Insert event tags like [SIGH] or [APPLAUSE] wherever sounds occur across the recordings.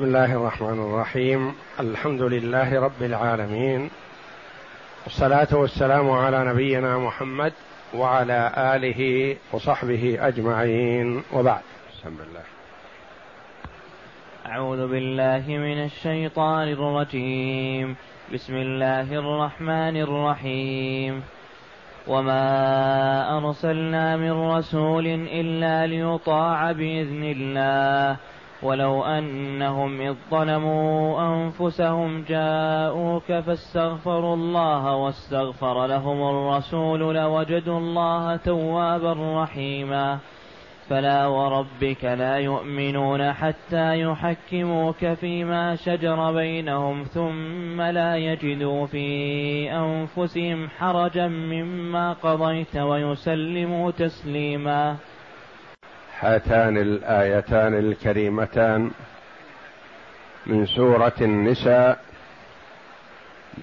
بسم الله الرحمن الرحيم. الحمد لله رب العالمين. والصلاة والسلام على نبينا محمد وعلى آله وصحبه أجمعين. وبعد. بسم الله. أعوذ بالله من الشيطان الرجيم. بسم الله الرحمن الرحيم. وما أرسلنا من رسول إلا ليطاع بإذن الله. ولو أنهم إذ ظلموا أنفسهم جاءوك فاستغفروا الله واستغفر لهم الرسول لوجدوا الله توابا رحيما. فلا وربك لا يؤمنون حتى يحكموك فيما شجر بينهم ثم لا يجدوا في أنفسهم حرجا مما قضيت ويسلموا تسليما. هاتان الآيتان الكريمتان من سورة النساء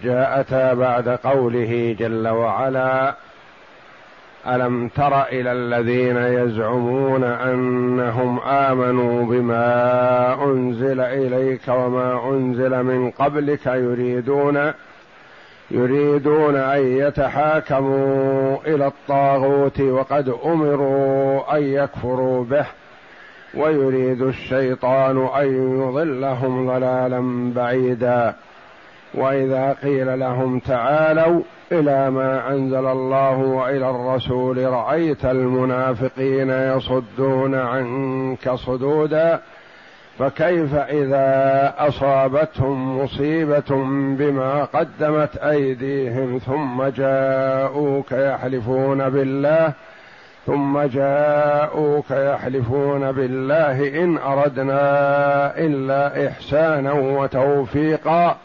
جاءتا بعد قوله جل وعلا ألم تر إلى الذين يزعمون أنهم آمنوا بما أنزل إليك وما أنزل من قبلك يريدون يريدون أن يتحاكموا إلى الطاغوت وقد أمروا أن يكفروا به ويريد الشيطان أن يضلهم ضلالا بعيدا. وإذا قيل لهم تعالوا إلى ما أنزل الله وإلى الرسول رأيت المنافقين يصدون عنك صدودا. فكيف إذا أصابتهم مصيبة بما قدمت أيديهم ثم جاءوك يحلفون بالله ثم جاءوك يحلفون بالله إن أردنا إلا إحسانا وتوفيقا.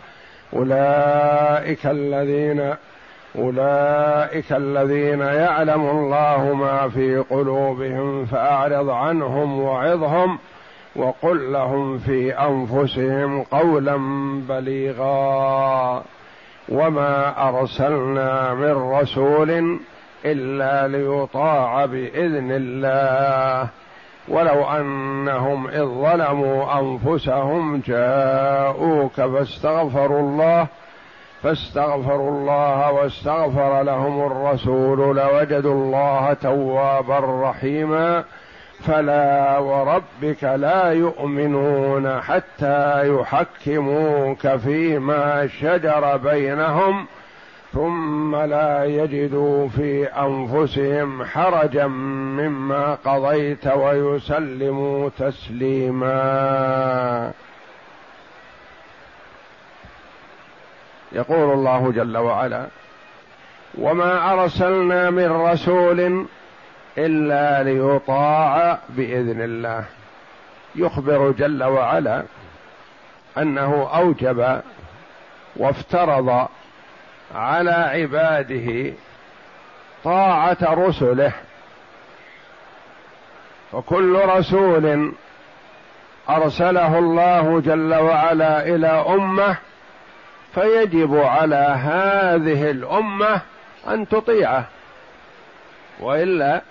أولئك الذين أولئك الذين يعلم الله ما في قلوبهم فأعرض عنهم وعظهم. وقل لهم في أنفسهم قولا بليغا وما أرسلنا من رسول إلا ليطاع بإذن الله ولو أنهم إذ ظلموا أنفسهم جاءوك فاستغفروا الله فاستغفروا الله واستغفر لهم الرسول لوجدوا الله توابا رحيما فلا وربك لا يؤمنون حتى يحكموك فيما شجر بينهم ثم لا يجدوا في أنفسهم حرجا مما قضيت ويسلموا تسليما. يقول الله جل وعلا وما أرسلنا من رسول إلا ليطاع بإذن الله. يخبر جل وعلا أنه أوجب وافترض على عباده طاعة رسله. فكل رسول أرسله الله جل وعلا إلى أمة فيجب على هذه الأمة أن تطيعه. وإلا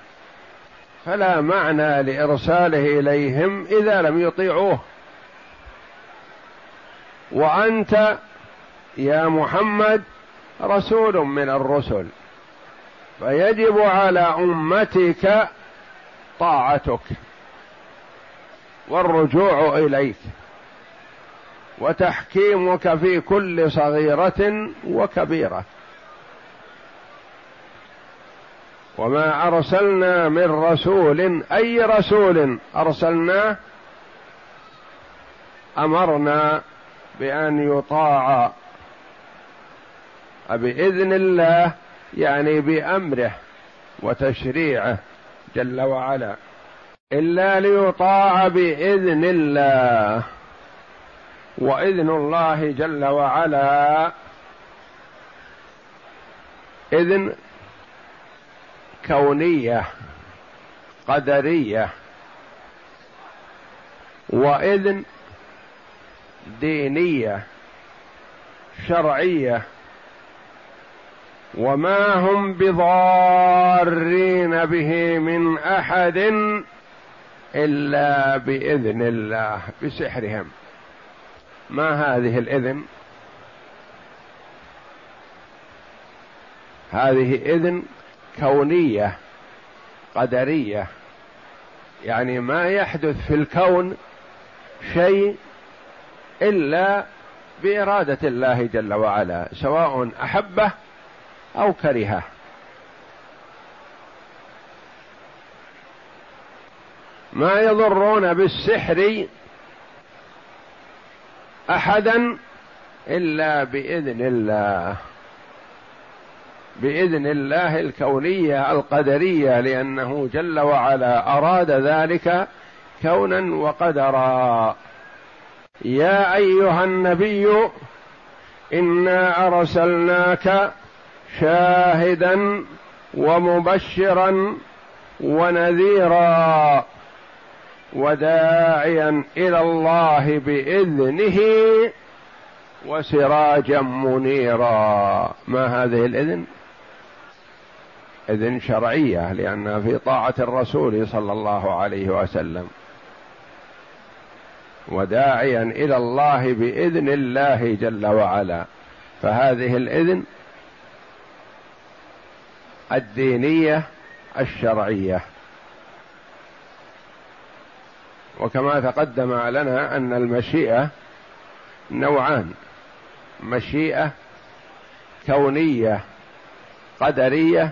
فلا معنى لإرساله إليهم إذا لم يطيعوه. وأنت يا محمد رسول من الرسل فيجب على أمتك طاعتك والرجوع إليك وتحكيمك في كل صغيرة وكبيرة. وما أرسلنا من رسول أي رسول ارسلناه أمرنا بأن يطاع. باذن الله يعني بأمره وتشريعه جل وعلا. إلا ليطاع بإذن الله. وإذن الله جل وعلا. إذن كونية قدرية. وإذن دينية شرعية. وما هم بضارين به من أحد إلا بإذن الله بسحرهم. ما هذه الإذن؟ هذه إذن كونية قدرية. يعني ما يحدث في الكون شيء إلا بإرادة الله جل وعلا سواء أحبه أو كرهه. ما يضرون بالسحر احدا إلا بإذن الله. بإذن الله الكونية القدرية لأنه جل وعلا أراد ذلك كونا وقدرا. يا أيها النبي إنا أرسلناك شاهدا ومبشرا ونذيرا وداعيا إلى الله بإذنه وسراجا منيرا. ما هذه الإذن؟ إذن شرعية لانها في طاعة الرسول صلى الله عليه وسلم. وداعيا إلى الله بإذن الله جل وعلا. فهذه الإذن الدينية الشرعية. وكما تقدم لنا أن المشيئة نوعان. مشيئة كونية قدرية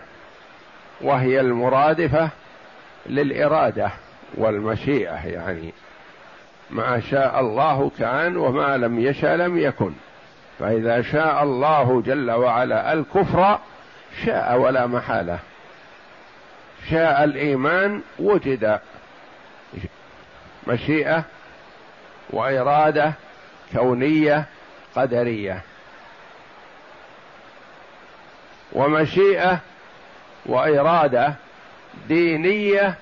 وهي المرادفة للإرادة والمشيئة يعني ما شاء الله كان وما لم يشاء لم يكن. فإذا شاء الله جل وعلا الكفر شاء ولا محالة. شاء الإيمان وجد مشيئة وإرادة كونية قدرية. ومشيئة وإرادة دينية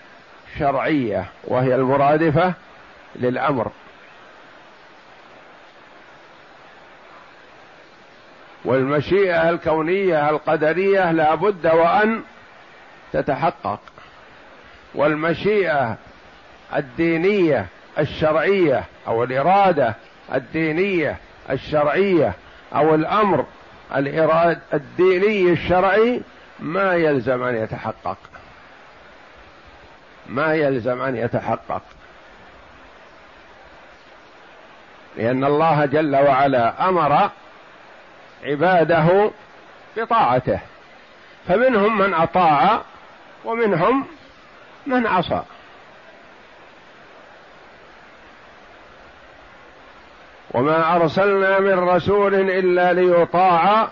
شرعية وهي المرادفة للأمر. والمشيئة الكونية القدرية لا بد وأن تتحقق. والمشيئة الدينية الشرعية أو الإرادة الدينية الشرعية أو الأمر الديني الشرعي ما يلزم أن يتحقق. ما يلزم أن يتحقق. لأن الله جل وعلا أمر عباده بطاعته. فمنهم من أطاع ومنهم من عصى. وما أرسلنا من رسول إلا ليطاع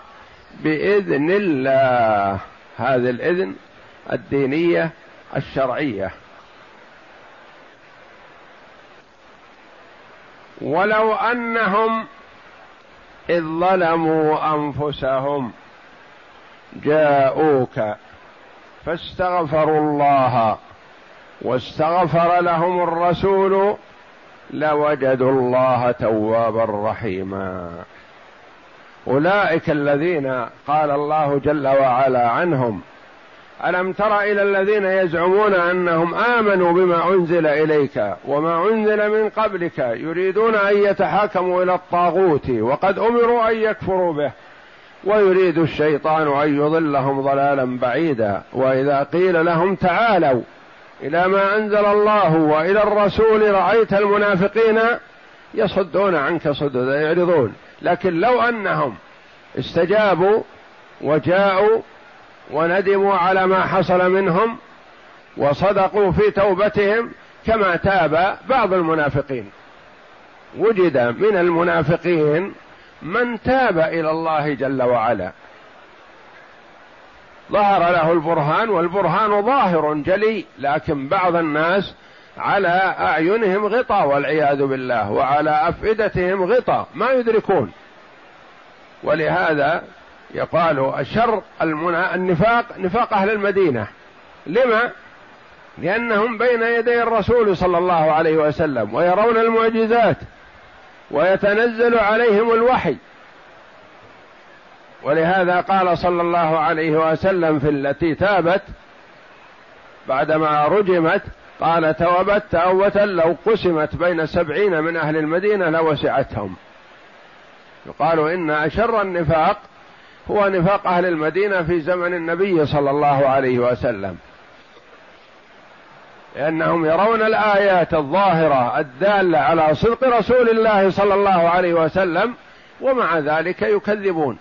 بإذن الله. هذه الإذن الدينية الشرعية. ولو أنهم إذ ظلموا أنفسهم جاءوك فاستغفروا الله واستغفر لهم الرسول لوجدوا الله توابا رحيما. أولئك الذين قال الله جل وعلا عنهم ألم تر إلى الذين يزعمون أنهم آمنوا بما أنزل إليك وما أنزل من قبلك يريدون أن يتحاكموا إلى الطاغوت وقد أمروا أن يكفروا به ويريد الشيطان أن يضلهم ضلالا بعيدا وإذا قيل لهم تعالوا إلى ما أنزل الله وإلى الرسول رأيت المنافقين يصدون عنك صدودا يعرضون. لكن لو أنهم استجابوا وجاءوا وندموا على ما حصل منهم وصدقوا في توبتهم كما تاب بعض المنافقين. وجد من المنافقين من تاب إلى الله جل وعلا. ظهر له البرهان والبرهان ظاهر جلي لكن بعض الناس على أعينهم غطاء والعياذ بالله وعلى أفئدتهم غطاء. ما يدركون. ولهذا يقال الشر النفاق نفاق أهل المدينة. لما؟ لأنهم بين يدي الرسول صلى الله عليه وسلم ويرون المعجزات ويتنزل عليهم الوحي. ولهذا قال صلى الله عليه وسلم في التي تابت بعدما رجمت قال توبت توبة لو قسمت بين سبعين من أهل المدينة لوسعتهم. يقال إن أشر النفاق هو نفاق أهل المدينة في زمن النبي صلى الله عليه وسلم. لأنهم يرون الآيات الظاهرة الدالة على صدق رسول الله صلى الله عليه وسلم ومع ذلك يكذبون.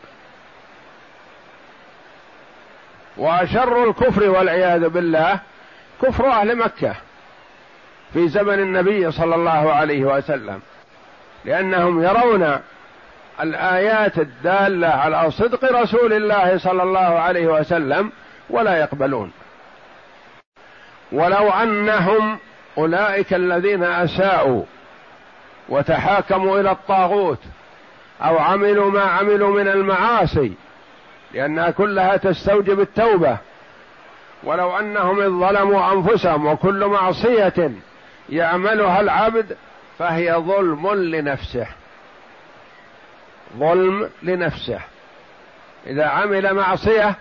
وأشر الكفر والعياذ بالله كفر أهل مكة. في زمن النبي صلى الله عليه وسلم لأنهم يرون الآيات الدالة على صدق رسول الله صلى الله عليه وسلم ولا يقبلون. ولو أنهم أولئك الذين أساءوا وتحاكموا إلى الطاغوت أو عملوا ما عملوا من المعاصي لأنها كلها تستوجب التوبة. ولو أنهم ظلموا أنفسهم وكل معصية يعملها العبد فهي ظلم لنفسه. ظلم لنفسه. إذا عمل معصية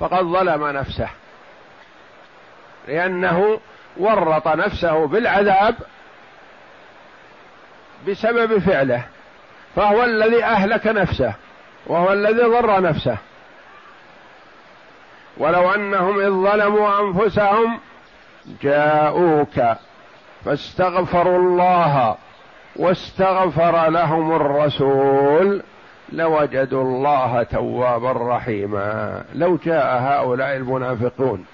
فقد ظلم نفسه. لأنه ورط نفسه بالعذاب بسبب فعله. فهو الذي أهلك نفسه وهو الذي ضر نفسه. ولو أنهم إذ ظلموا أنفسهم جاءوك. فاستغفروا الله واستغفر لهم الرسول لوجدوا الله توابا رحيما. لو جاء هؤلاء المنافقون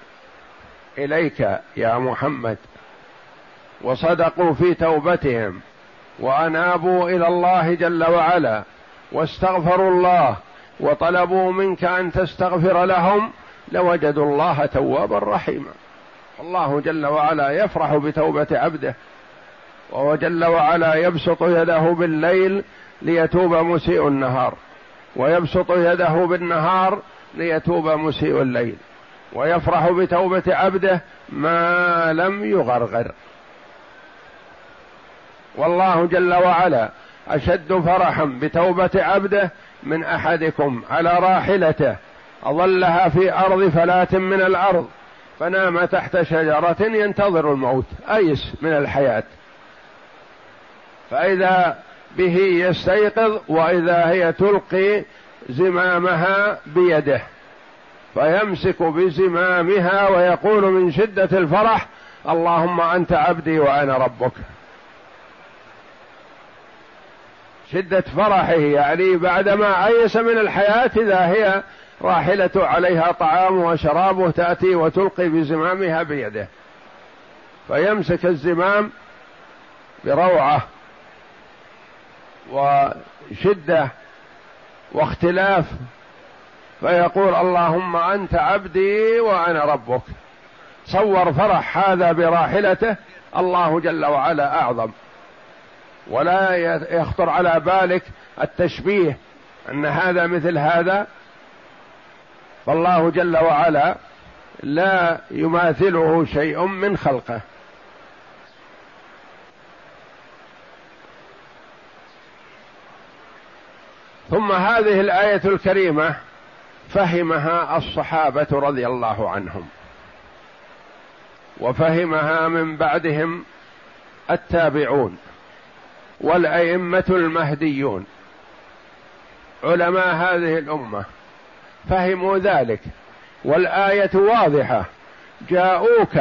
إليك يا محمد وصدقوا في توبتهم وأنابوا إلى الله جل وعلا واستغفروا الله وطلبوا منك أن تستغفر لهم لوجدوا الله توابا رحيما. الله جل وعلا يفرح بتوبة عبده وهو جل وعلا يبسط يده بالليل ليتوب مسيء النهار ويبسط يده بالنهار ليتوب مسيء الليل ويفرح بتوبة عبده ما لم يغرغر. والله جل وعلا أشد فرحا بتوبة عبده من أحدكم على راحلته أظلها في أرض فلاه من الأرض فنام تحت شجرة ينتظر الموت أيس من الحياة. فإذا به يستيقظ وإذا هي تلقي زمامها بيده فيمسك بزمامها ويقول من شدة الفرح اللهم أنت عبدي وأنا ربك. شدة فرحه يعني بعدما أيس من الحياة إذا هي راحلة عليها طعام وشرابه تأتي وتلقي بزمامها بيده. فيمسك الزمام بروعة وشدة واختلاف فيقول اللهم أنت عبدي وأنا ربك. صور فرح هذا براحلته الله جل وعلا أعظم. ولا يخطر على بالك التشبيه أن هذا مثل هذا فالله جل وعلا لا يماثله شيء من خلقه. ثم هذه الآية الكريمة فهمها الصحابة رضي الله عنهم. وفهمها من بعدهم التابعون والأئمة المهديون. علماء هذه الأمة. فهموا ذلك. والآية واضحة. جاءوك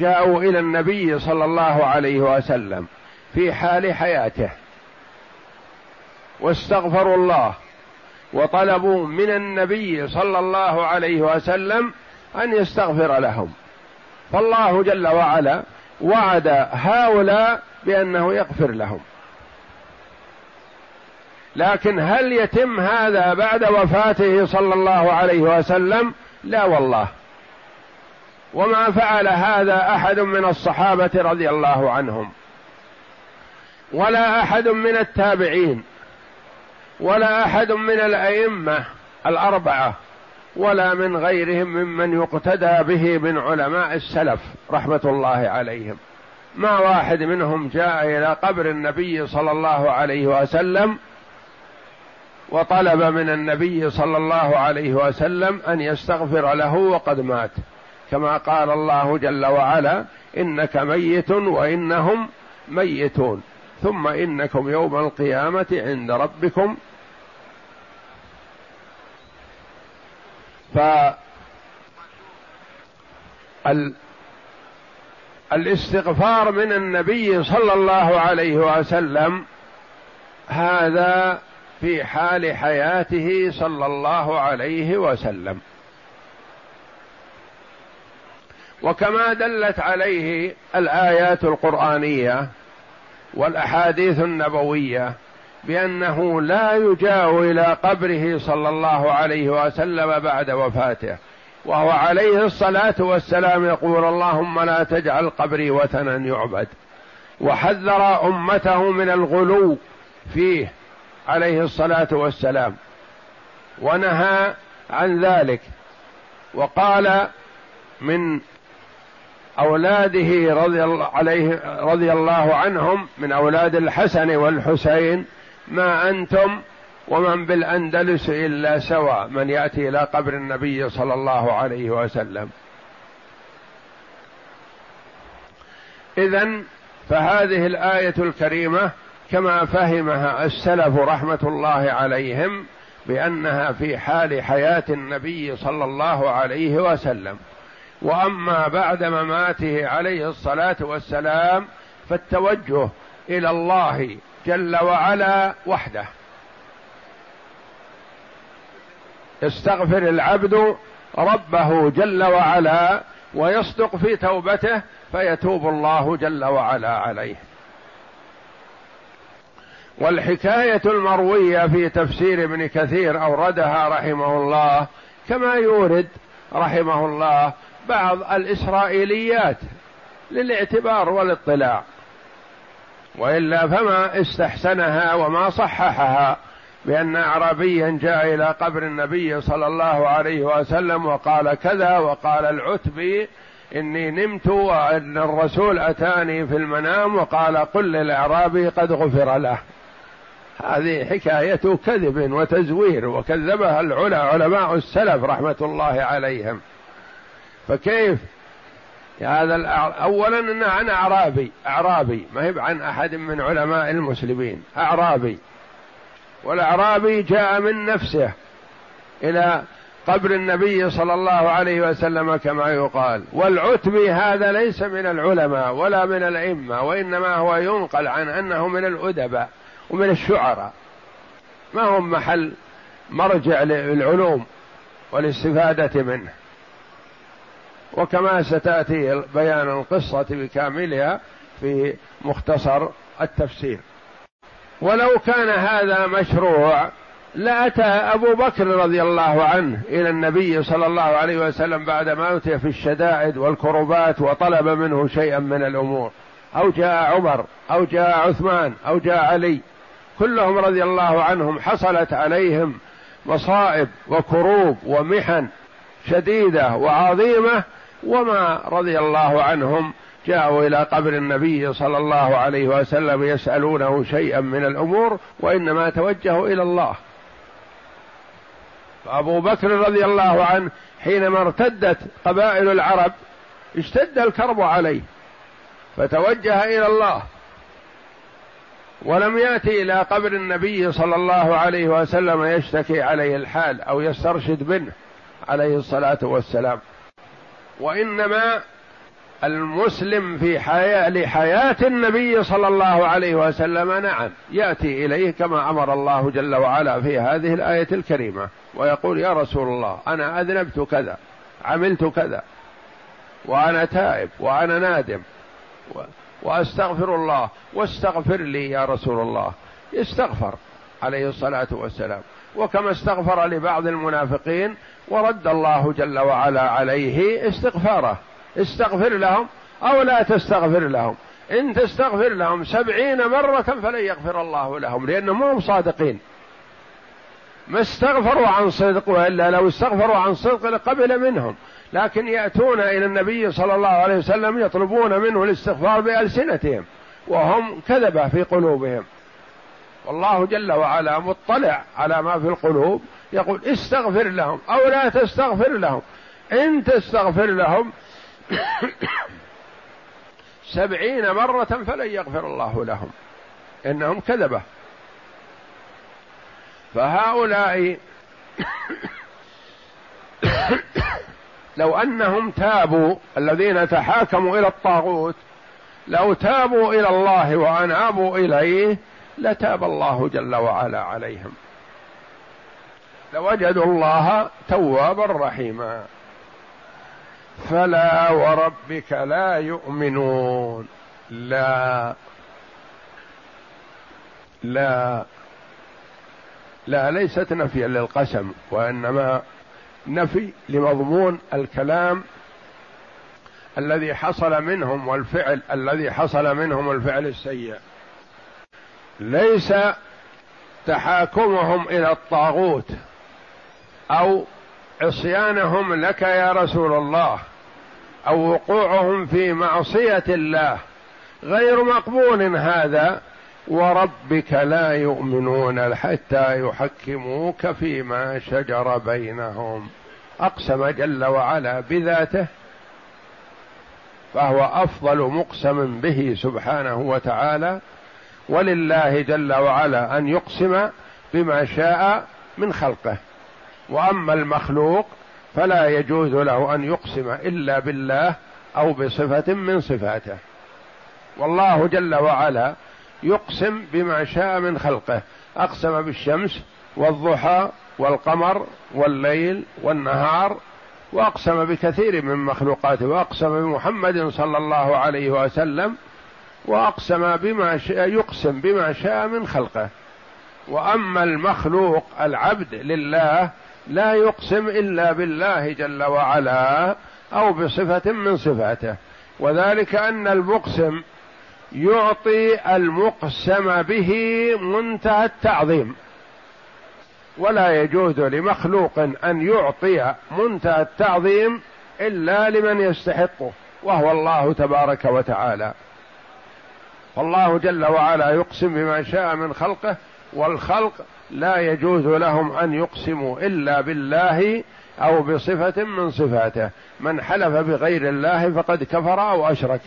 جاءوا إلى النبي صلى الله عليه وسلم في حال حياته. واستغفروا الله. وطلبوا من النبي صلى الله عليه وسلم أن يستغفر لهم. فالله جل وعلا وعد هؤلاء بأنه يغفر لهم. لكن هل يتم هذا بعد وفاته صلى الله عليه وسلم؟ لا والله. وما فعل هذا أحد من الصحابة رضي الله عنهم. ولا أحد من التابعين. ولا أحد من الأئمة الأربعة. ولا من غيرهم ممن يقتدى به من علماء السلف رحمة الله عليهم. ما واحد منهم جاء إلى قبر النبي صلى الله عليه وسلم وطلب من النبي صلى الله عليه وسلم أن يستغفر له وقد مات. كما قال الله جل وعلا إنك ميت وإنهم ميتون. ثم إنكم يوم القيامة عند ربكم. ف الاستغفار من النبي صلى الله عليه وسلم هذا في حال حياته صلى الله عليه وسلم. وكما دلت عليه الآيات القرآنية والأحاديث النبوية بأنه لا يجاو إلى قبره صلى الله عليه وسلم بعد وفاته وهو عليه الصلاة والسلام يقول اللهم لا تجعل قبري وثنا يعبد وحذر أمته من الغلو فيه عليه الصلاة والسلام ونهى عن ذلك وقال من أولاده رضي الله عليه رضي الله عنهم من أولاد الحسن والحسين ما أنتم ومن بالأندلس إلا سواء من يأتي إلى قبر النبي صلى الله عليه وسلم. اذا فهذه الآية الكريمة كما فهمها السلف رحمة الله عليهم بأنها في حال حياة النبي صلى الله عليه وسلم. وأما بعد مماته عليه الصلاة والسلام فالتوجه إلى الله جل وعلا وحده. يستغفر العبد ربه جل وعلا ويصدق في توبته فيتوب الله جل وعلا عليه. والحكاية المروية في تفسير ابن كثير أوردها رحمه الله كما يورد رحمه الله بعض الإسرائيليات للاعتبار والاطلاع. وإلا فما استحسنها وما صححها بأن اعرابيا جاء إلى قبر النبي صلى الله عليه وسلم وقال كذا وقال العتبي إني نمت وإن الرسول أتاني في المنام وقال قل للأعرابي قد غفر له. هذه حكاية كذب وتزوير وكذبها العلا علماء السلف رحمة الله عليهم. فكيف؟ هذا اولا انه عن أعرابي أعرابي ما هي عن أحد من علماء المسلمين أعرابي. والأعرابي جاء من نفسه إلى قبر النبي صلى الله عليه وسلم كما يقال. والعتبي هذا ليس من العلماء ولا من الأئمة وإنما هو ينقل عن أنه من الأدباء. ومن الشعراء. ما هم محل مرجع للعلوم والاستفادة منه. وكما ستأتي بيان القصة بكاملها في مختصر التفسير. ولو كان هذا مشروع لأتى أبو بكر رضي الله عنه إلى النبي صلى الله عليه وسلم بعد موته في الشدائد والكربات وطلب منه شيئا من الأمور. أو جاء عمر أو جاء عثمان أو جاء علي. كلهم رضي الله عنهم حصلت عليهم مصائب وكروب ومحن شديدة وعظيمة وما رضي الله عنهم جاءوا إلى قبر النبي صلى الله عليه وسلم يسألونه شيئا من الأمور وإنما توجهوا إلى الله. فأبو بكر رضي الله عنه حينما ارتدت قبائل العرب اشتد الكرب عليه فتوجه إلى الله. ولم يأتي إلى قبر النبي صلى الله عليه وسلم يشتكي عليه الحال أو يسترشد منه عليه الصلاة والسلام. وإنما المسلم في حياة لحياة النبي صلى الله عليه وسلم نعم يأتي إليه كما أمر الله جل وعلا في هذه الآية الكريمة ويقول يا رسول الله أنا أذنبت كذا عملت كذا وأنا تائب وأنا نادم وأستغفر الله واستغفر لي يا رسول الله. استغفر عليه الصلاة والسلام. وكما استغفر لبعض المنافقين ورد الله جل وعلا عليه استغفاره. استغفر لهم أو لا تستغفر لهم. إن تستغفر لهم سبعين مرة فلن يغفر الله لهم لأنهم هم صادقين. ما استغفروا عن صدق وإلا لو استغفروا عن صدق لقبل منهم. لكن يأتون إلى النبي صلى الله عليه وسلم يطلبون منه الاستغفار بألسنتهم وهم كذبة في قلوبهم. والله جل وعلا مطلع على ما في القلوب يقول استغفر لهم أو لا تستغفر لهم. إن تستغفر لهم [COUGHS] سبعين مرة فلن يغفر الله لهم. إنهم كذبة. [COUGHS] لو أنهم تابوا الذين تحاكموا إلى الطاغوت لو تابوا إلى الله وأنابوا إليه لتاب الله جل وعلا عليهم. لوجدوا الله توابا رحيما. فلا وربك لا يؤمنون. لا. لا. لا ليست نفيا للقسم وإنما نفي لمضمون الكلام الذي حصل منهم والفعل الذي حصل منهم الفعل السيء. ليس تحاكمهم إلى الطاغوت أو عصيانهم لك يا رسول الله أو وقوعهم في معصية الله. غير مقبول هذا وربك لا يؤمنون حتى يحكموك فيما شجر بينهم. أقسم جل وعلا بذاته فهو أفضل مقسم به سبحانه وتعالى ولله جل وعلا أن يقسم بما شاء من خلقه. وأما المخلوق فلا يجوز له أن يقسم إلا بالله أو بصفة من صفاته. والله جل وعلا يقسم بما شاء من خلقه. أقسم بالشمس والضحى والقمر والليل والنهار وأقسم بكثير من مخلوقاته وأقسم بمحمد صلى الله عليه وسلم وأقسم بما شاء يقسم بما شاء من خلقه. وأما المخلوق العبد لله لا يقسم إلا بالله جل وعلا أو بصفة من صفاته. وذلك أن المقسم يعطي المقسم به منتهى التعظيم. ولا يجوز لمخلوق أن يعطي منتهى التعظيم إلا لمن يستحقه وهو الله تبارك وتعالى. فالله جل وعلا يقسم بما شاء من خلقه والخلق لا يجوز لهم أن يقسموا إلا بالله أو بصفة من صفاته. من حلف بغير الله فقد كفر أو أشرك.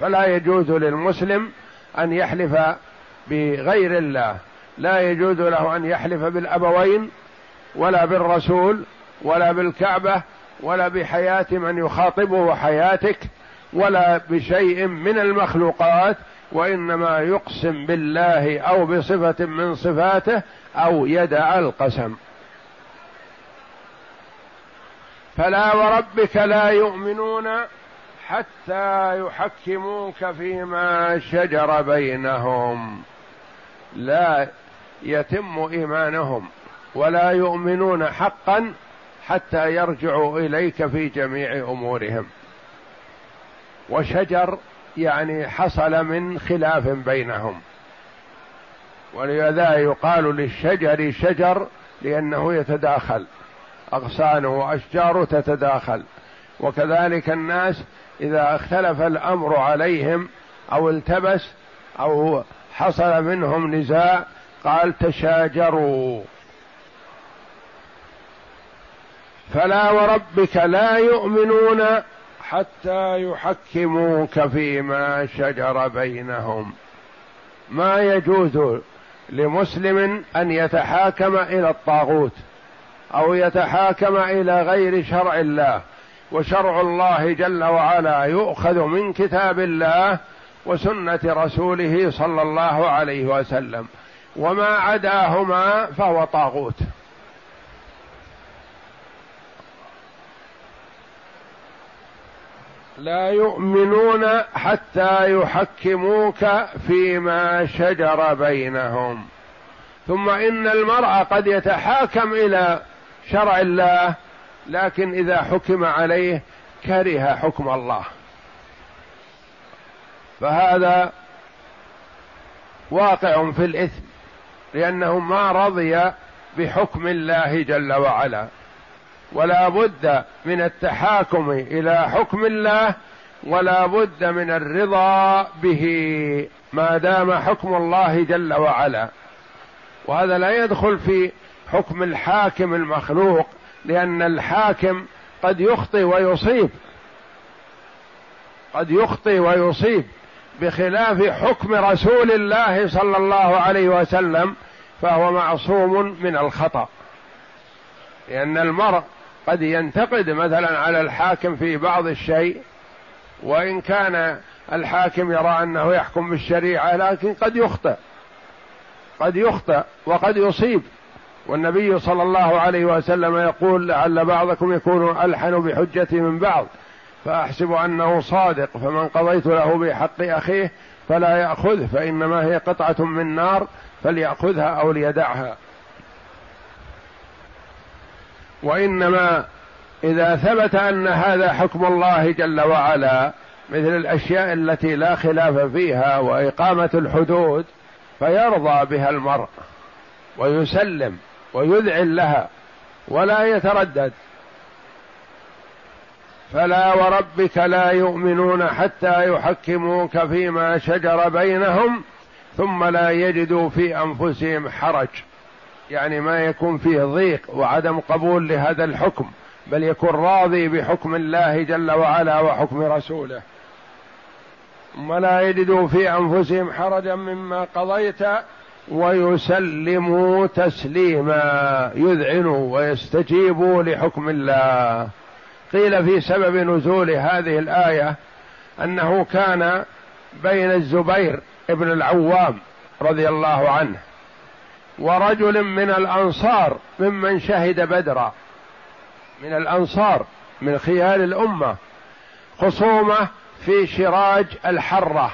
فلا يجوز للمسلم أن يحلف بغير الله. لا يجوز له أن يحلف بالأبوين ولا بالرسول ولا بالكعبة ولا بحياة من يخاطبه وحياتك ولا بشيء من المخلوقات وإنما يقسم بالله أو بصفة من صفاته أو يدع القسم. فلا وربك لا يؤمنون حتى يحكموك فيما شجر بينهم. لا يتم إيمانهم ولا يؤمنون حقا حتى يرجعوا إليك في جميع أمورهم. وشجر يعني حصل من خلاف بينهم. ولذا يقال للشجر شجر لأنه يتداخل. أغصانه وأشجاره تتداخل. وكذلك الناس إذا اختلف الأمر عليهم أو التبس أو حصل منهم نزاع قال تشاجروا. فلا وربك لا يؤمنون حتى يحكموك فيما شجر بينهم. ما يجوز لمسلم أن يتحاكم إلى الطاغوت أو يتحاكم إلى غير شرع الله. وشرع الله جل وعلا يؤخذ من كتاب الله وسنة رسوله صلى الله عليه وسلم. وما عداهما فهو طاغوت. لا يؤمنون حتى يحكموك فيما شجر بينهم. ثم إن المرء قد يتحاكم إلى شرع الله لكن إذا حكم عليه كره حكم الله. فهذا واقع في الإثم لأنه ما رضي بحكم الله جل وعلا. ولا بد من التحاكم إلى حكم الله ولا بد من الرضا به ما دام حكم الله جل وعلا. وهذا لا يدخل في حكم الحاكم المخلوق لأن الحاكم قد يخطي ويصيب. قد يخطي ويصيب بخلاف حكم رسول الله صلى الله عليه وسلم فهو معصوم من الخطأ. لأن المرء قد ينتقد مثلا على الحاكم في بعض الشيء وإن كان الحاكم يرى أنه يحكم بالشريعة لكن قد يخطئ. قد يخطئ وقد يصيب. والنبي صلى الله عليه وسلم يقول لعل بعضكم يكون ألحن بحجتي من بعض فأحسب أنه صادق فمن قضيت له بحق أخيه فلا يأخذه فإنما هي قطعة من نار فليأخذها أو ليدعها. وإنما إذا ثبت أن هذا حكم الله جل وعلا مثل الأشياء التي لا خلاف فيها وإقامة الحدود فيرضى بها المرء ويسلم. ويذعن لها ولا يتردد. فلا وربك لا يؤمنون حتى يحكموك فيما شجر بينهم ثم لا يجدوا في أنفسهم حرج. يعني ما يكون فيه ضيق وعدم قبول لهذا الحكم بل يكون راضي بحكم الله جل وعلا وحكم رسوله. ثم لا يجدوا في أنفسهم حرجا مما قضيت ويسلموا تسليما يذعنوا ويستجيبوا لحكم الله. قيل في سبب نزول هذه الآية أنه كان بين الزبير ابن العوام رضي الله عنه ورجل من الأنصار ممن شهد بدرا. من الأنصار من خيار الأمة. خصومة في شراج الحرة.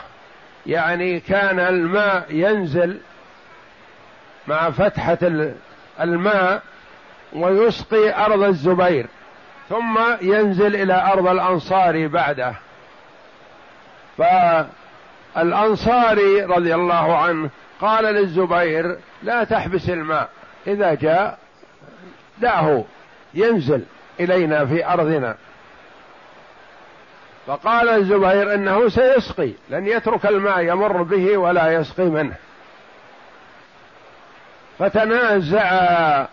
يعني كان الماء ينزل مع فتحة الماء ويسقي أرض الزبير ثم ينزل إلى أرض الأنصار بعده. فالانصاري رضي الله عنه قال للزبير لا تحبس الماء إذا جاء دعه ينزل إلينا في أرضنا. فقال الزبير إنه سيسقي لن يترك الماء يمر به ولا يسقي منه. فتنازع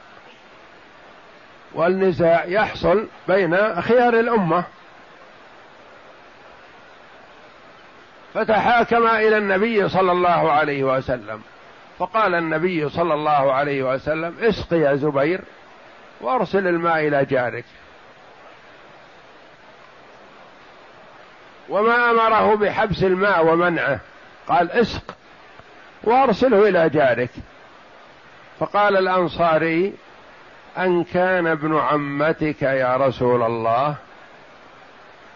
والنزاع يحصل بين خيار الأمة. فتحاكم إلى النبي صلى الله عليه وسلم. فقال النبي صلى الله عليه وسلم اسق يا زبير وأرسل الماء إلى جارك. وما أمره بحبس الماء ومنعه. قال اسق وأرسله إلى جارك. فقال الأنصاري أن كان ابن عمتك يا رسول الله.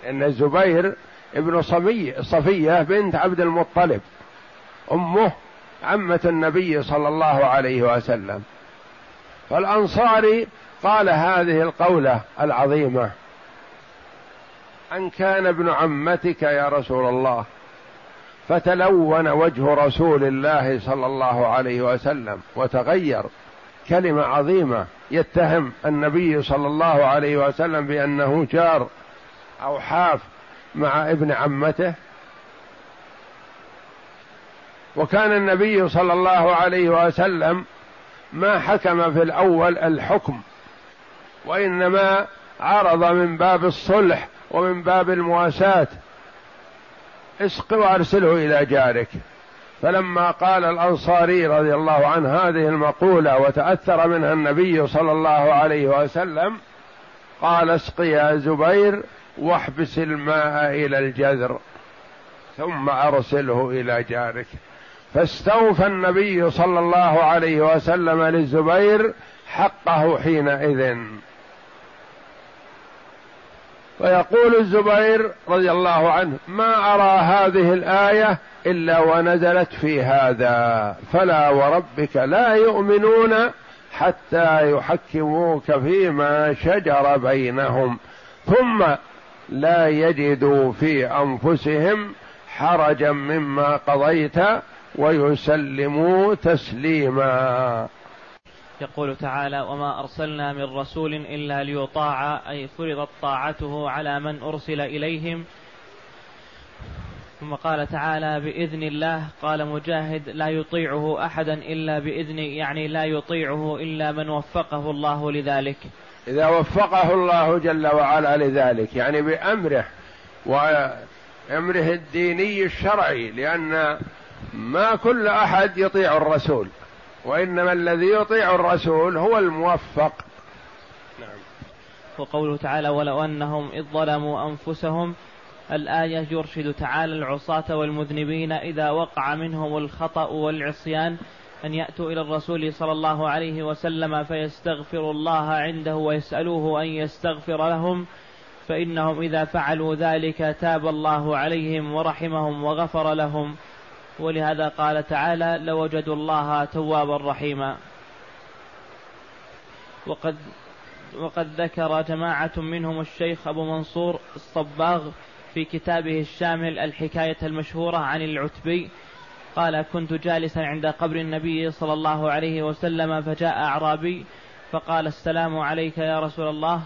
إن الزبير ابن صفية صفية بنت عبد المطلب أمه عمة النبي صلى الله عليه وسلم. فالأنصاري قال هذه القولة العظيمة. أن كان ابن عمتك يا رسول الله. فتلون وجه رسول الله صلى الله عليه وسلم وتغير كلمة عظيمة يتهم النبي صلى الله عليه وسلم بأنه جار أو حاف مع ابن عمته. وكان النبي صلى الله عليه وسلم ما حكم في الأول الحكم وإنما عرض من باب الصلح ومن باب المواساة اسق وارسله إلى جارك. فلما قال الأنصاري رضي الله عنه هذه المقولة وتأثر منها النبي صلى الله عليه وسلم قال اسق يا زبير واحبس الماء إلى الجذر ثم أرسله إلى جارك. فاستوفى النبي صلى الله عليه وسلم للزبير حقه حينئذ. ويقول الزبير رضي الله عنه ما أرى هذه الآية إلا ونزلت في هذا فلا وربك لا يؤمنون حتى يحكموك فيما شجر بينهم ثم لا يجدوا في أنفسهم حرجا مما قضيت ويسلموا تسليما. يقول تعالى وما أرسلنا من رسول إلا ليطاع أي فرضت طاعته على من أرسل إليهم. ثم قال تعالى بإذن الله قال مجاهد لا يطيعه أحدا إلا بإذن يعني لا يطيعه إلا من وفقه الله لذلك. إذا وفقه الله جل وعلا لذلك يعني بأمره وأمره الديني الشرعي لأن ما كل أحد يطيع الرسول. وإنما الذي يطيع الرسول هو الموفق. وقوله تعالى ولو أنهم إذ ظلموا أنفسهم الآية يرشد تعالى العصاة والمذنبين إذا وقع منهم الخطأ والعصيان أن يأتوا إلى الرسول صلى الله عليه وسلم فيستغفروا الله عنده ويسألوه أن يستغفر لهم. فإنهم إذا فعلوا ذلك تاب الله عليهم ورحمهم وغفر لهم. ولهذا قال تعالى لوجدوا الله توابا رحيما. وقد وقد ذكر جماعة منهم الشيخ أبو منصور الصباغ في كتابه الشامل الحكاية المشهورة عن العتبي. قال كنت جالسا عند قبر النبي صلى الله عليه وسلم فجاء أعرابي فقال السلام عليك يا رسول الله.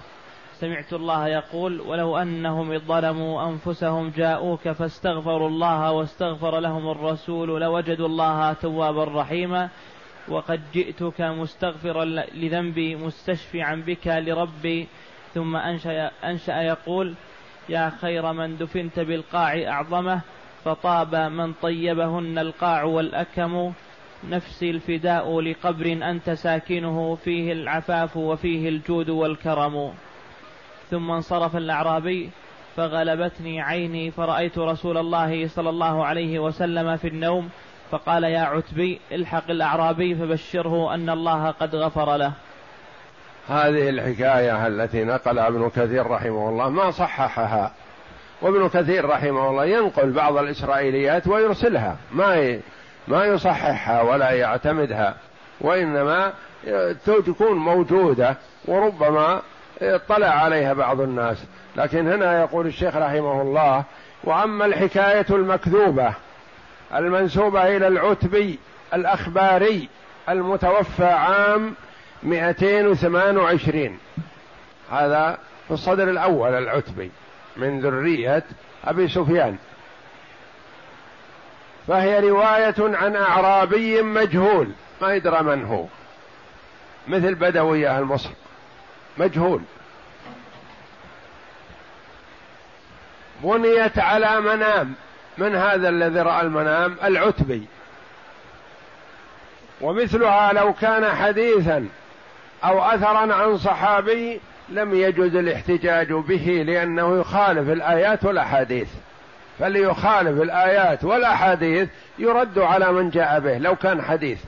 سمعت الله يقول ولو أنهم ظلموا أنفسهم جاءوك فاستغفروا الله واستغفر لهم الرسول لوجدوا الله توابا رحيما وقد جئتك مستغفرا لذنبي مستشفعا بك لربي. ثم أنشأ, أنشأ يقول يا خير من دفنت بالقاع أعظمه فطاب من طيبهن القاع والأكم. نفسي الفداء لقبر أنت ساكنه فيه العفاف وفيه الجود والكرم. ثم انصرف الأعرابي فغلبتني عيني فرأيت رسول الله صلى الله عليه وسلم في النوم فقال يا عتبي الحق الأعرابي فبشره أن الله قد غفر له. هذه الحكاية التي نقلها ابن كثير رحمه الله ما صححها. وابن كثير رحمه الله ينقل بعض الإسرائيليات ويرسلها. ما ما يصححها ولا يعتمدها. وإنما تكون موجودة وربما اطلع عليها بعض الناس. لكن هنا يقول الشيخ رحمه الله وأما الحكاية المكذوبة المنسوبة إلى العتبي الأخباري المتوفى عام 228 هذا في الصدر الأول العتبي من ذرية أبي سفيان. فهي رواية عن أعرابي مجهول ما يدرى من هو. مثل بدوي أهل مصر. مجهول. بنيت على منام. من هذا الذي رأى المنام؟ العتبي. ومثلها لو كان حديثا أو اثرا عن صحابي لم يجوز الاحتجاج به لأنه يخالف الآيات والأحاديث. فليخالف الآيات والأحاديث يرد على من جاء به لو كان حديث.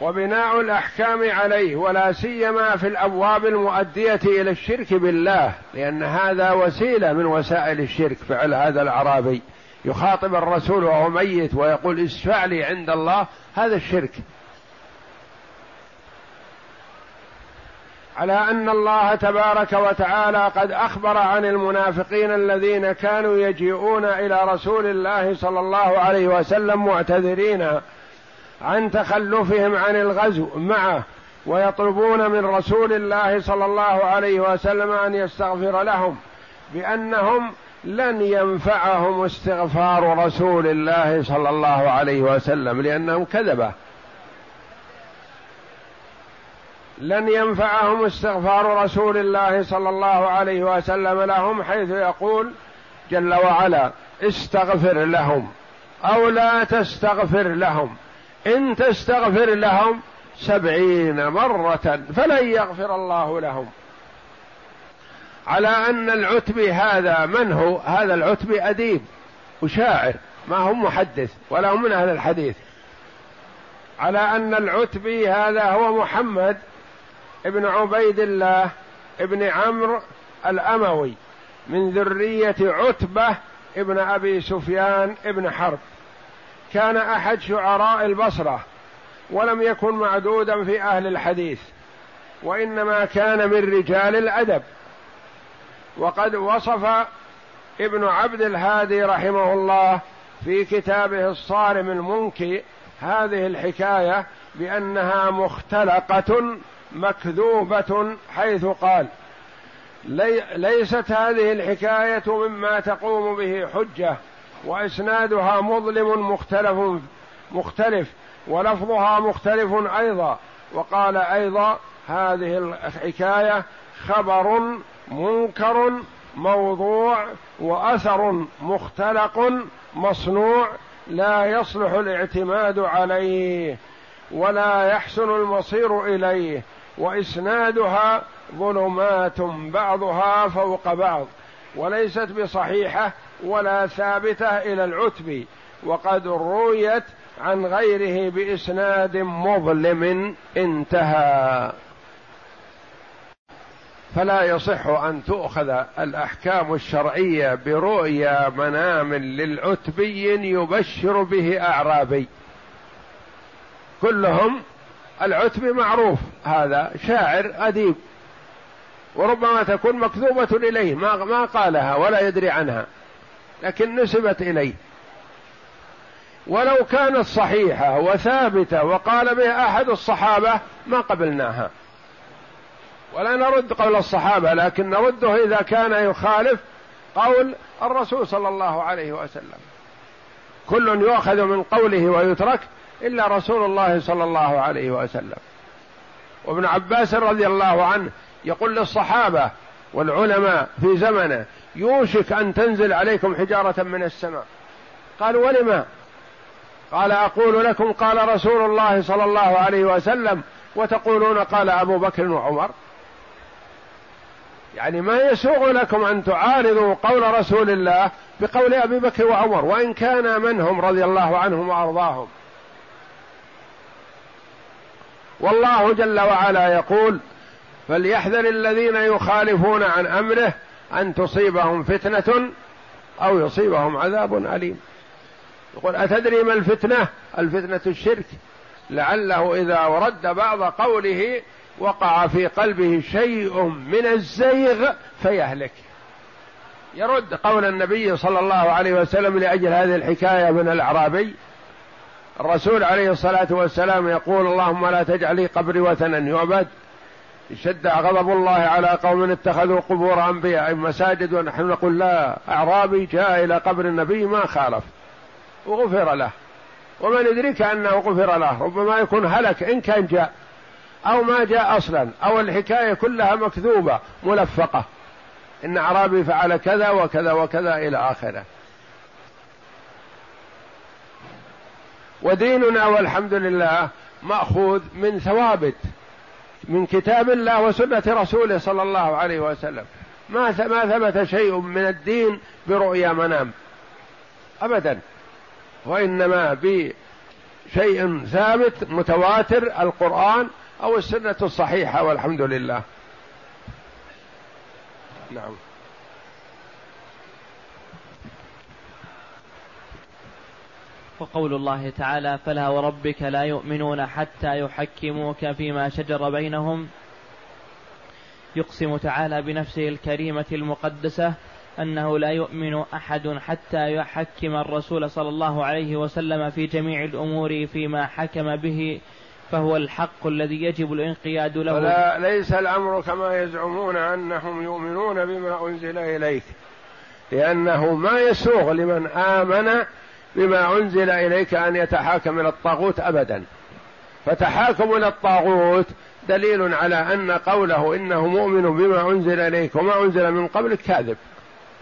وبناء الأحكام عليه ولا سيما في الأبواب المؤدية إلى الشرك بالله لأن هذا وسيلة من وسائل الشرك فعل هذا الأعرابي. يخاطب الرسول وهو ميت ويقول اشفع لي عند الله هذا الشرك. على أن الله تبارك وتعالى قد أخبر عن المنافقين الذين كانوا يجيئون إلى رسول الله صلى الله عليه وسلم معتذرين عن تخلفهم عن الغزو معه ويطلبون من رسول الله صلى الله عليه وسلم أن يستغفر لهم بأنهم لن ينفعهم استغفار رسول الله صلى الله عليه وسلم لأنهم كذبة. لن ينفعهم استغفار رسول الله صلى الله عليه وسلم لهم حيث يقول جل وعلا استغفر لهم أو لا تستغفر لهم. إن تستغفر لهم سبعين مرة فلن يغفر الله لهم. على أن العتبي هذا من هو؟ هذا العتبي أديب وشاعر ما هو محدث ولا هو من أهل الحديث. على أن العتبي هذا هو محمد ابن عبيد الله ابن عمرو الأموي من ذرية عتبة ابن أبي سفيان ابن حرب. كان أحد شعراء البصرة ولم يكن معدودا في أهل الحديث وإنما كان من رجال الأدب. وقد وصف ابن عبد الهادي رحمه الله في كتابه الصارم المنكي هذه الحكاية بأنها مختلقة مكذوبة حيث قال لي ليست هذه الحكاية مما تقوم به حجة وإسنادها مظلم مختلف مختلف ولفظها مختلف أيضا. وقال أيضا هذه الحكاية خبر منكر موضوع وأثر مختلق مصنوع لا يصلح الاعتماد عليه ولا يحسن المصير إليه وإسنادها ظلمات بعضها فوق بعض. وليست بصحيحة ولا ثابتة إلى العتب وقد رويت عن غيره بإسناد مظلم انتهى. فلا يصح أن تؤخذ الأحكام الشرعية برؤيا منام للعتبي يبشر به أعرابي. كلهم العتبي معروف هذا شاعر أديب. وربما تكون مكذوبة إليه ما ما قالها ولا يدري عنها لكن نسبت إليه. ولو كانت صحيحة وثابتة وقال بها أحد الصحابة ما قبلناها. ولا نرد قول الصحابة لكن نرده إذا كان يخالف قول الرسول صلى الله عليه وسلم. كل يؤخذ من قوله ويترك إلا رسول الله صلى الله عليه وسلم. وابن عباس رضي الله عنه يقول للصحابة والعلماء في زمنه يوشك أن تنزل عليكم حجارة من السماء. قالوا ولما؟ قال أقول لكم قال رسول الله صلى الله عليه وسلم وتقولون قال أبو بكر وعمر. يعني ما يسوغ لكم أن تعارضوا قول رسول الله بقول أبي بكر وعمر وإن كان منهم رضي الله عنهم وأرضاهم. والله جل وعلا يقول فليحذر الذين يخالفون عن أمره أن تصيبهم فتنة أو يصيبهم عذاب أليم. يقول أتدري ما الفتنة؟ الفتنة الشرك. لعله إذا ورد بعض قوله وقع في قلبه شيء من الزيغ فيهلك. يرد قول النبي صلى الله عليه وسلم لأجل هذه الحكاية من الأعرابي. الرسول عليه الصلاة والسلام يقول اللهم لا تجعل لي قبري وثنا يعبد. اشتد غضب الله على قوم اتخذوا قبور أنبياء مساجد ونحن نقول لا أعرابي جاء إلى قبر النبي ما خالف. وغفر له. ومن يدرك انه غفر له. ربما يكون هلك إن كان جاء. أو ما جاء أصلا. أو الحكاية كلها مكذوبة ملفقة. إن أعرابي فعل كذا وكذا وكذا إلى آخره. وديننا والحمد لله مأخوذ من ثوابت. من كتاب الله وسنة رسوله صلى الله عليه وسلم. ما ما ثبت شيء من الدين برؤيا منام. ابدا. وإنما بشيء ثابت متواتر القرآن أو السنة الصحيحة والحمد لله. نعم. وقول الله تعالى فلا وربك لا يؤمنون حتى يحكموك فيما شجر بينهم. يقسم تعالى بنفسه الكريمة المقدسة أنه لا يؤمن أحد حتى يحكم الرسول صلى الله عليه وسلم في جميع الأمور فيما حكم به فهو الحق الذي يجب الانقياد له. ولا ليس الأمر كما يزعمون أنهم يؤمنون بما أنزل إليك لأنه ما يسوغ لمن آمن بما أنزل إليك أن يتحاكم إلى الطاغوت أبدا. فتحاكم إلى الطاغوت دليل على أن قوله إنه مؤمن بما أنزل إليك وما أنزل من قبلك كاذب.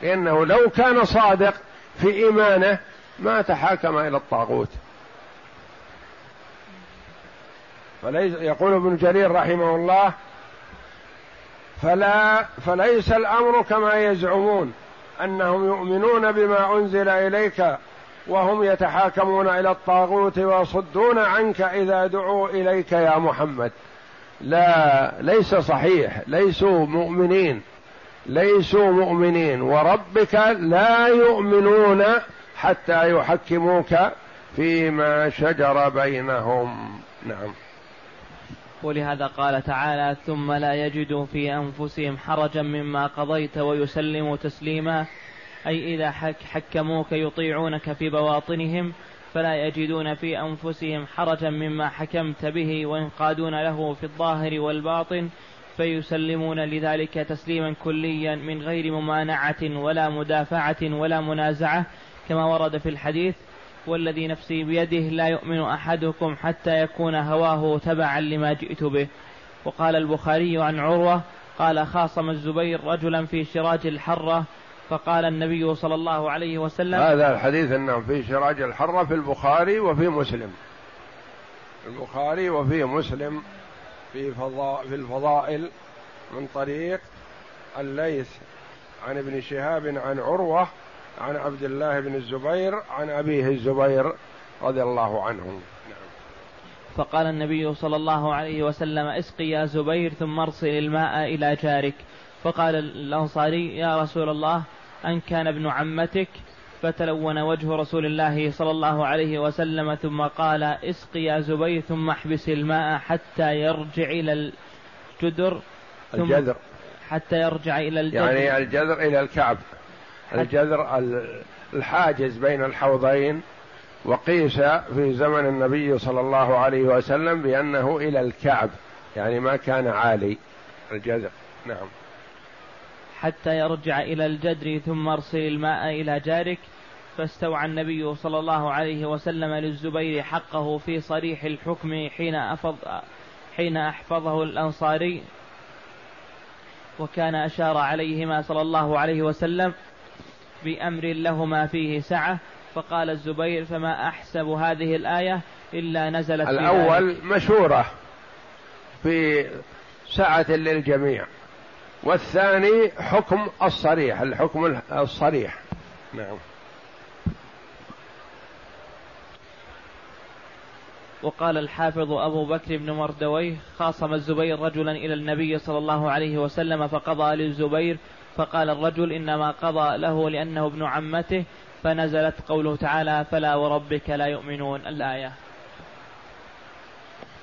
لأنه لو كان صادق في إيمانه ما تحاكم إلى الطاغوت. فليس يقول ابن جرير رحمه الله فلا فليس الأمر كما يزعمون أنهم يؤمنون بما أنزل إليك وهم يتحاكمون إلى الطاغوت ويصدون عنك إذا دعوا إليك يا محمد. لا ليس صحيح. ليسوا مؤمنين. ليسوا مؤمنين. وربك لا يؤمنون حتى يحكموك فيما شجر بينهم. نعم. ولهذا قال تعالى ثم لا يجدوا في أنفسهم حرجا مما قضيت ويسلموا تسليما أي إذا حكموك يطيعونك في بواطنهم فلا يجدون في أنفسهم حرجا مما حكمت به وينقادون له في الظاهر والباطن فيسلمون لذلك تسليما كليا من غير ممانعة ولا مدافعة ولا منازعة كما ورد في الحديث والذي نفسي بيده لا يؤمن أحدكم حتى يكون هواه تبعا لما جئت به. وقال البخاري عن عروة قال خاصم الزبير رجلا في شراج الحرة فقال النبي صلى الله عليه وسلم هذا الحديث انه في شراج الحرة في البخاري وفي مسلم. البخاري وفي مسلم في فضاء في الفضائل من طريق الليث عن ابن شهاب عن عروة عن عبد الله بن الزبير عن أبيه الزبير رضي الله عنه. نعم. فقال النبي صلى الله عليه وسلم اسقي يا زبير ثم ارسل الماء إلى جارك. فقال الأنصاري يا رسول الله أن كان ابن عمتك فتلون وجه رسول الله صلى الله عليه وسلم ثم قال اسقي يا زبير ثم احبس الماء حتى يرجع إلى الجدر. ثم الجذر. حتى يرجع إلى الجذر يعني الجذر إلى الكعب. الجذر الحاجز بين الحوضين وقيس في زمن النبي صلى الله عليه وسلم بأنه إلى الكعب. يعني ما كان عالي الجذر. نعم. حتى يرجع إلى الجدر ثم أرسل الماء إلى جارك فاستوعى النبي صلى الله عليه وسلم للزبير حقه في صريح الحكم حين أفض حين أحفظه الأنصاري. وكان أشار عليهما صلى الله عليه وسلم بأمر لهما فيه سعة فقال الزبير فما أحسب هذه الآية إلا نزلت الأول مشورة في سعة للجميع. والثاني حكم الصريح الحكم الصريح. نعم. وقال الحافظ أبو بكر بن مردويه خاصم الزبير رجلا إلى النبي صلى الله عليه وسلم فقضى للزبير فقال الرجل إنما قضى له لأنه ابن عمته فنزلت قوله تعالى فلا وربك لا يؤمنون. الآية.